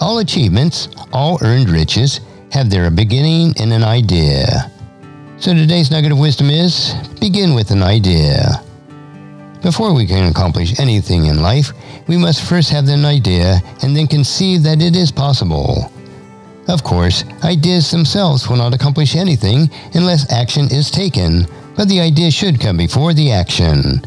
All achievements, all earned riches, have their beginning in an idea. So today's nugget of wisdom is begin with an idea. Before we can accomplish anything in life, we must first have an idea and then conceive that it is possible. Of course, ideas themselves will not accomplish anything unless action is taken, but the idea should come before the action.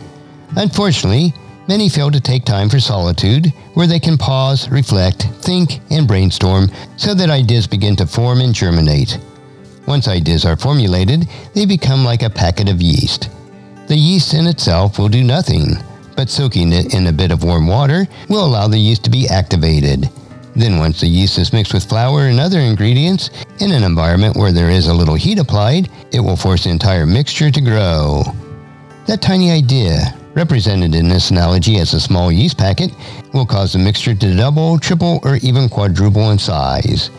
Unfortunately, many fail to take time for solitude, where they can pause, reflect, think, and brainstorm so that ideas begin to form and germinate. Once ideas are formulated, they become like a packet of yeast. The yeast in itself will do nothing, but soaking it in a bit of warm water will allow the yeast to be activated. Then once the yeast is mixed with flour and other ingredients in an environment where there is a little heat applied, it will force the entire mixture to grow. That tiny idea, represented in this analogy as a small yeast packet, will cause the mixture to double, triple, or even quadruple in size.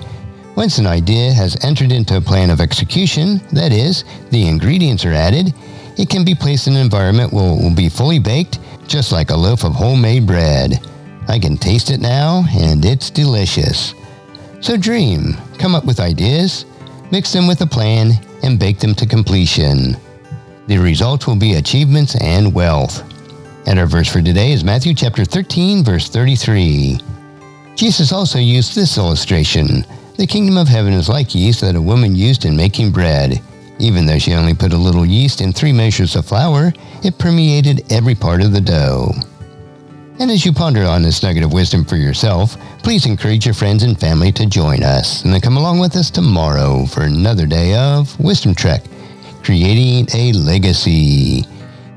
Once an idea has entered into a plan of execution, that is, the ingredients are added, it can be placed in an environment where it will be fully baked, just like a loaf of homemade bread. I can taste it now, and it's delicious. So dream, come up with ideas, mix them with a plan, and bake them to completion. The results will be achievements and wealth. And our verse for today is Matthew chapter 13, verse 33. Jesus also used this illustration. The kingdom of heaven is like yeast that a woman used in making bread. Even though she only put a little yeast in three measures of flour, it permeated every part of the dough. And as you ponder on this nugget of wisdom for yourself, please encourage your friends and family to join us and then come along with us tomorrow for another day of Wisdom Trek, creating a legacy.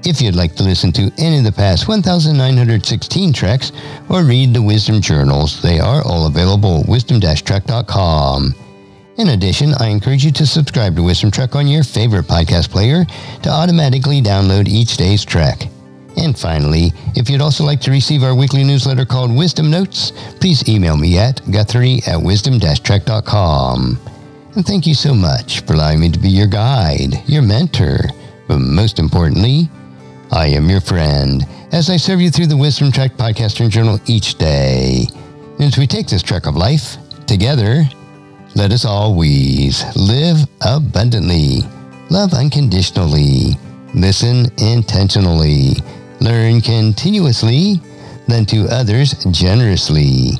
If you'd like to listen to any of the past 1,916 treks or read the Wisdom Journals, they are all available at wisdom-trek.com. In addition, I encourage you to subscribe to Wisdom Trek on your favorite podcast player to automatically download each day's trek. And finally, if you'd also like to receive our weekly newsletter called Wisdom Notes, please email me at guthrie at wisdom-trek.com. And thank you so much for allowing me to be your guide, your mentor, but most importantly, I am your friend as I serve you through the Wisdom Trek podcast and journal each day. And as we take this trek of life together, let us always live abundantly, love unconditionally, listen intentionally, learn continuously, lend to others generously,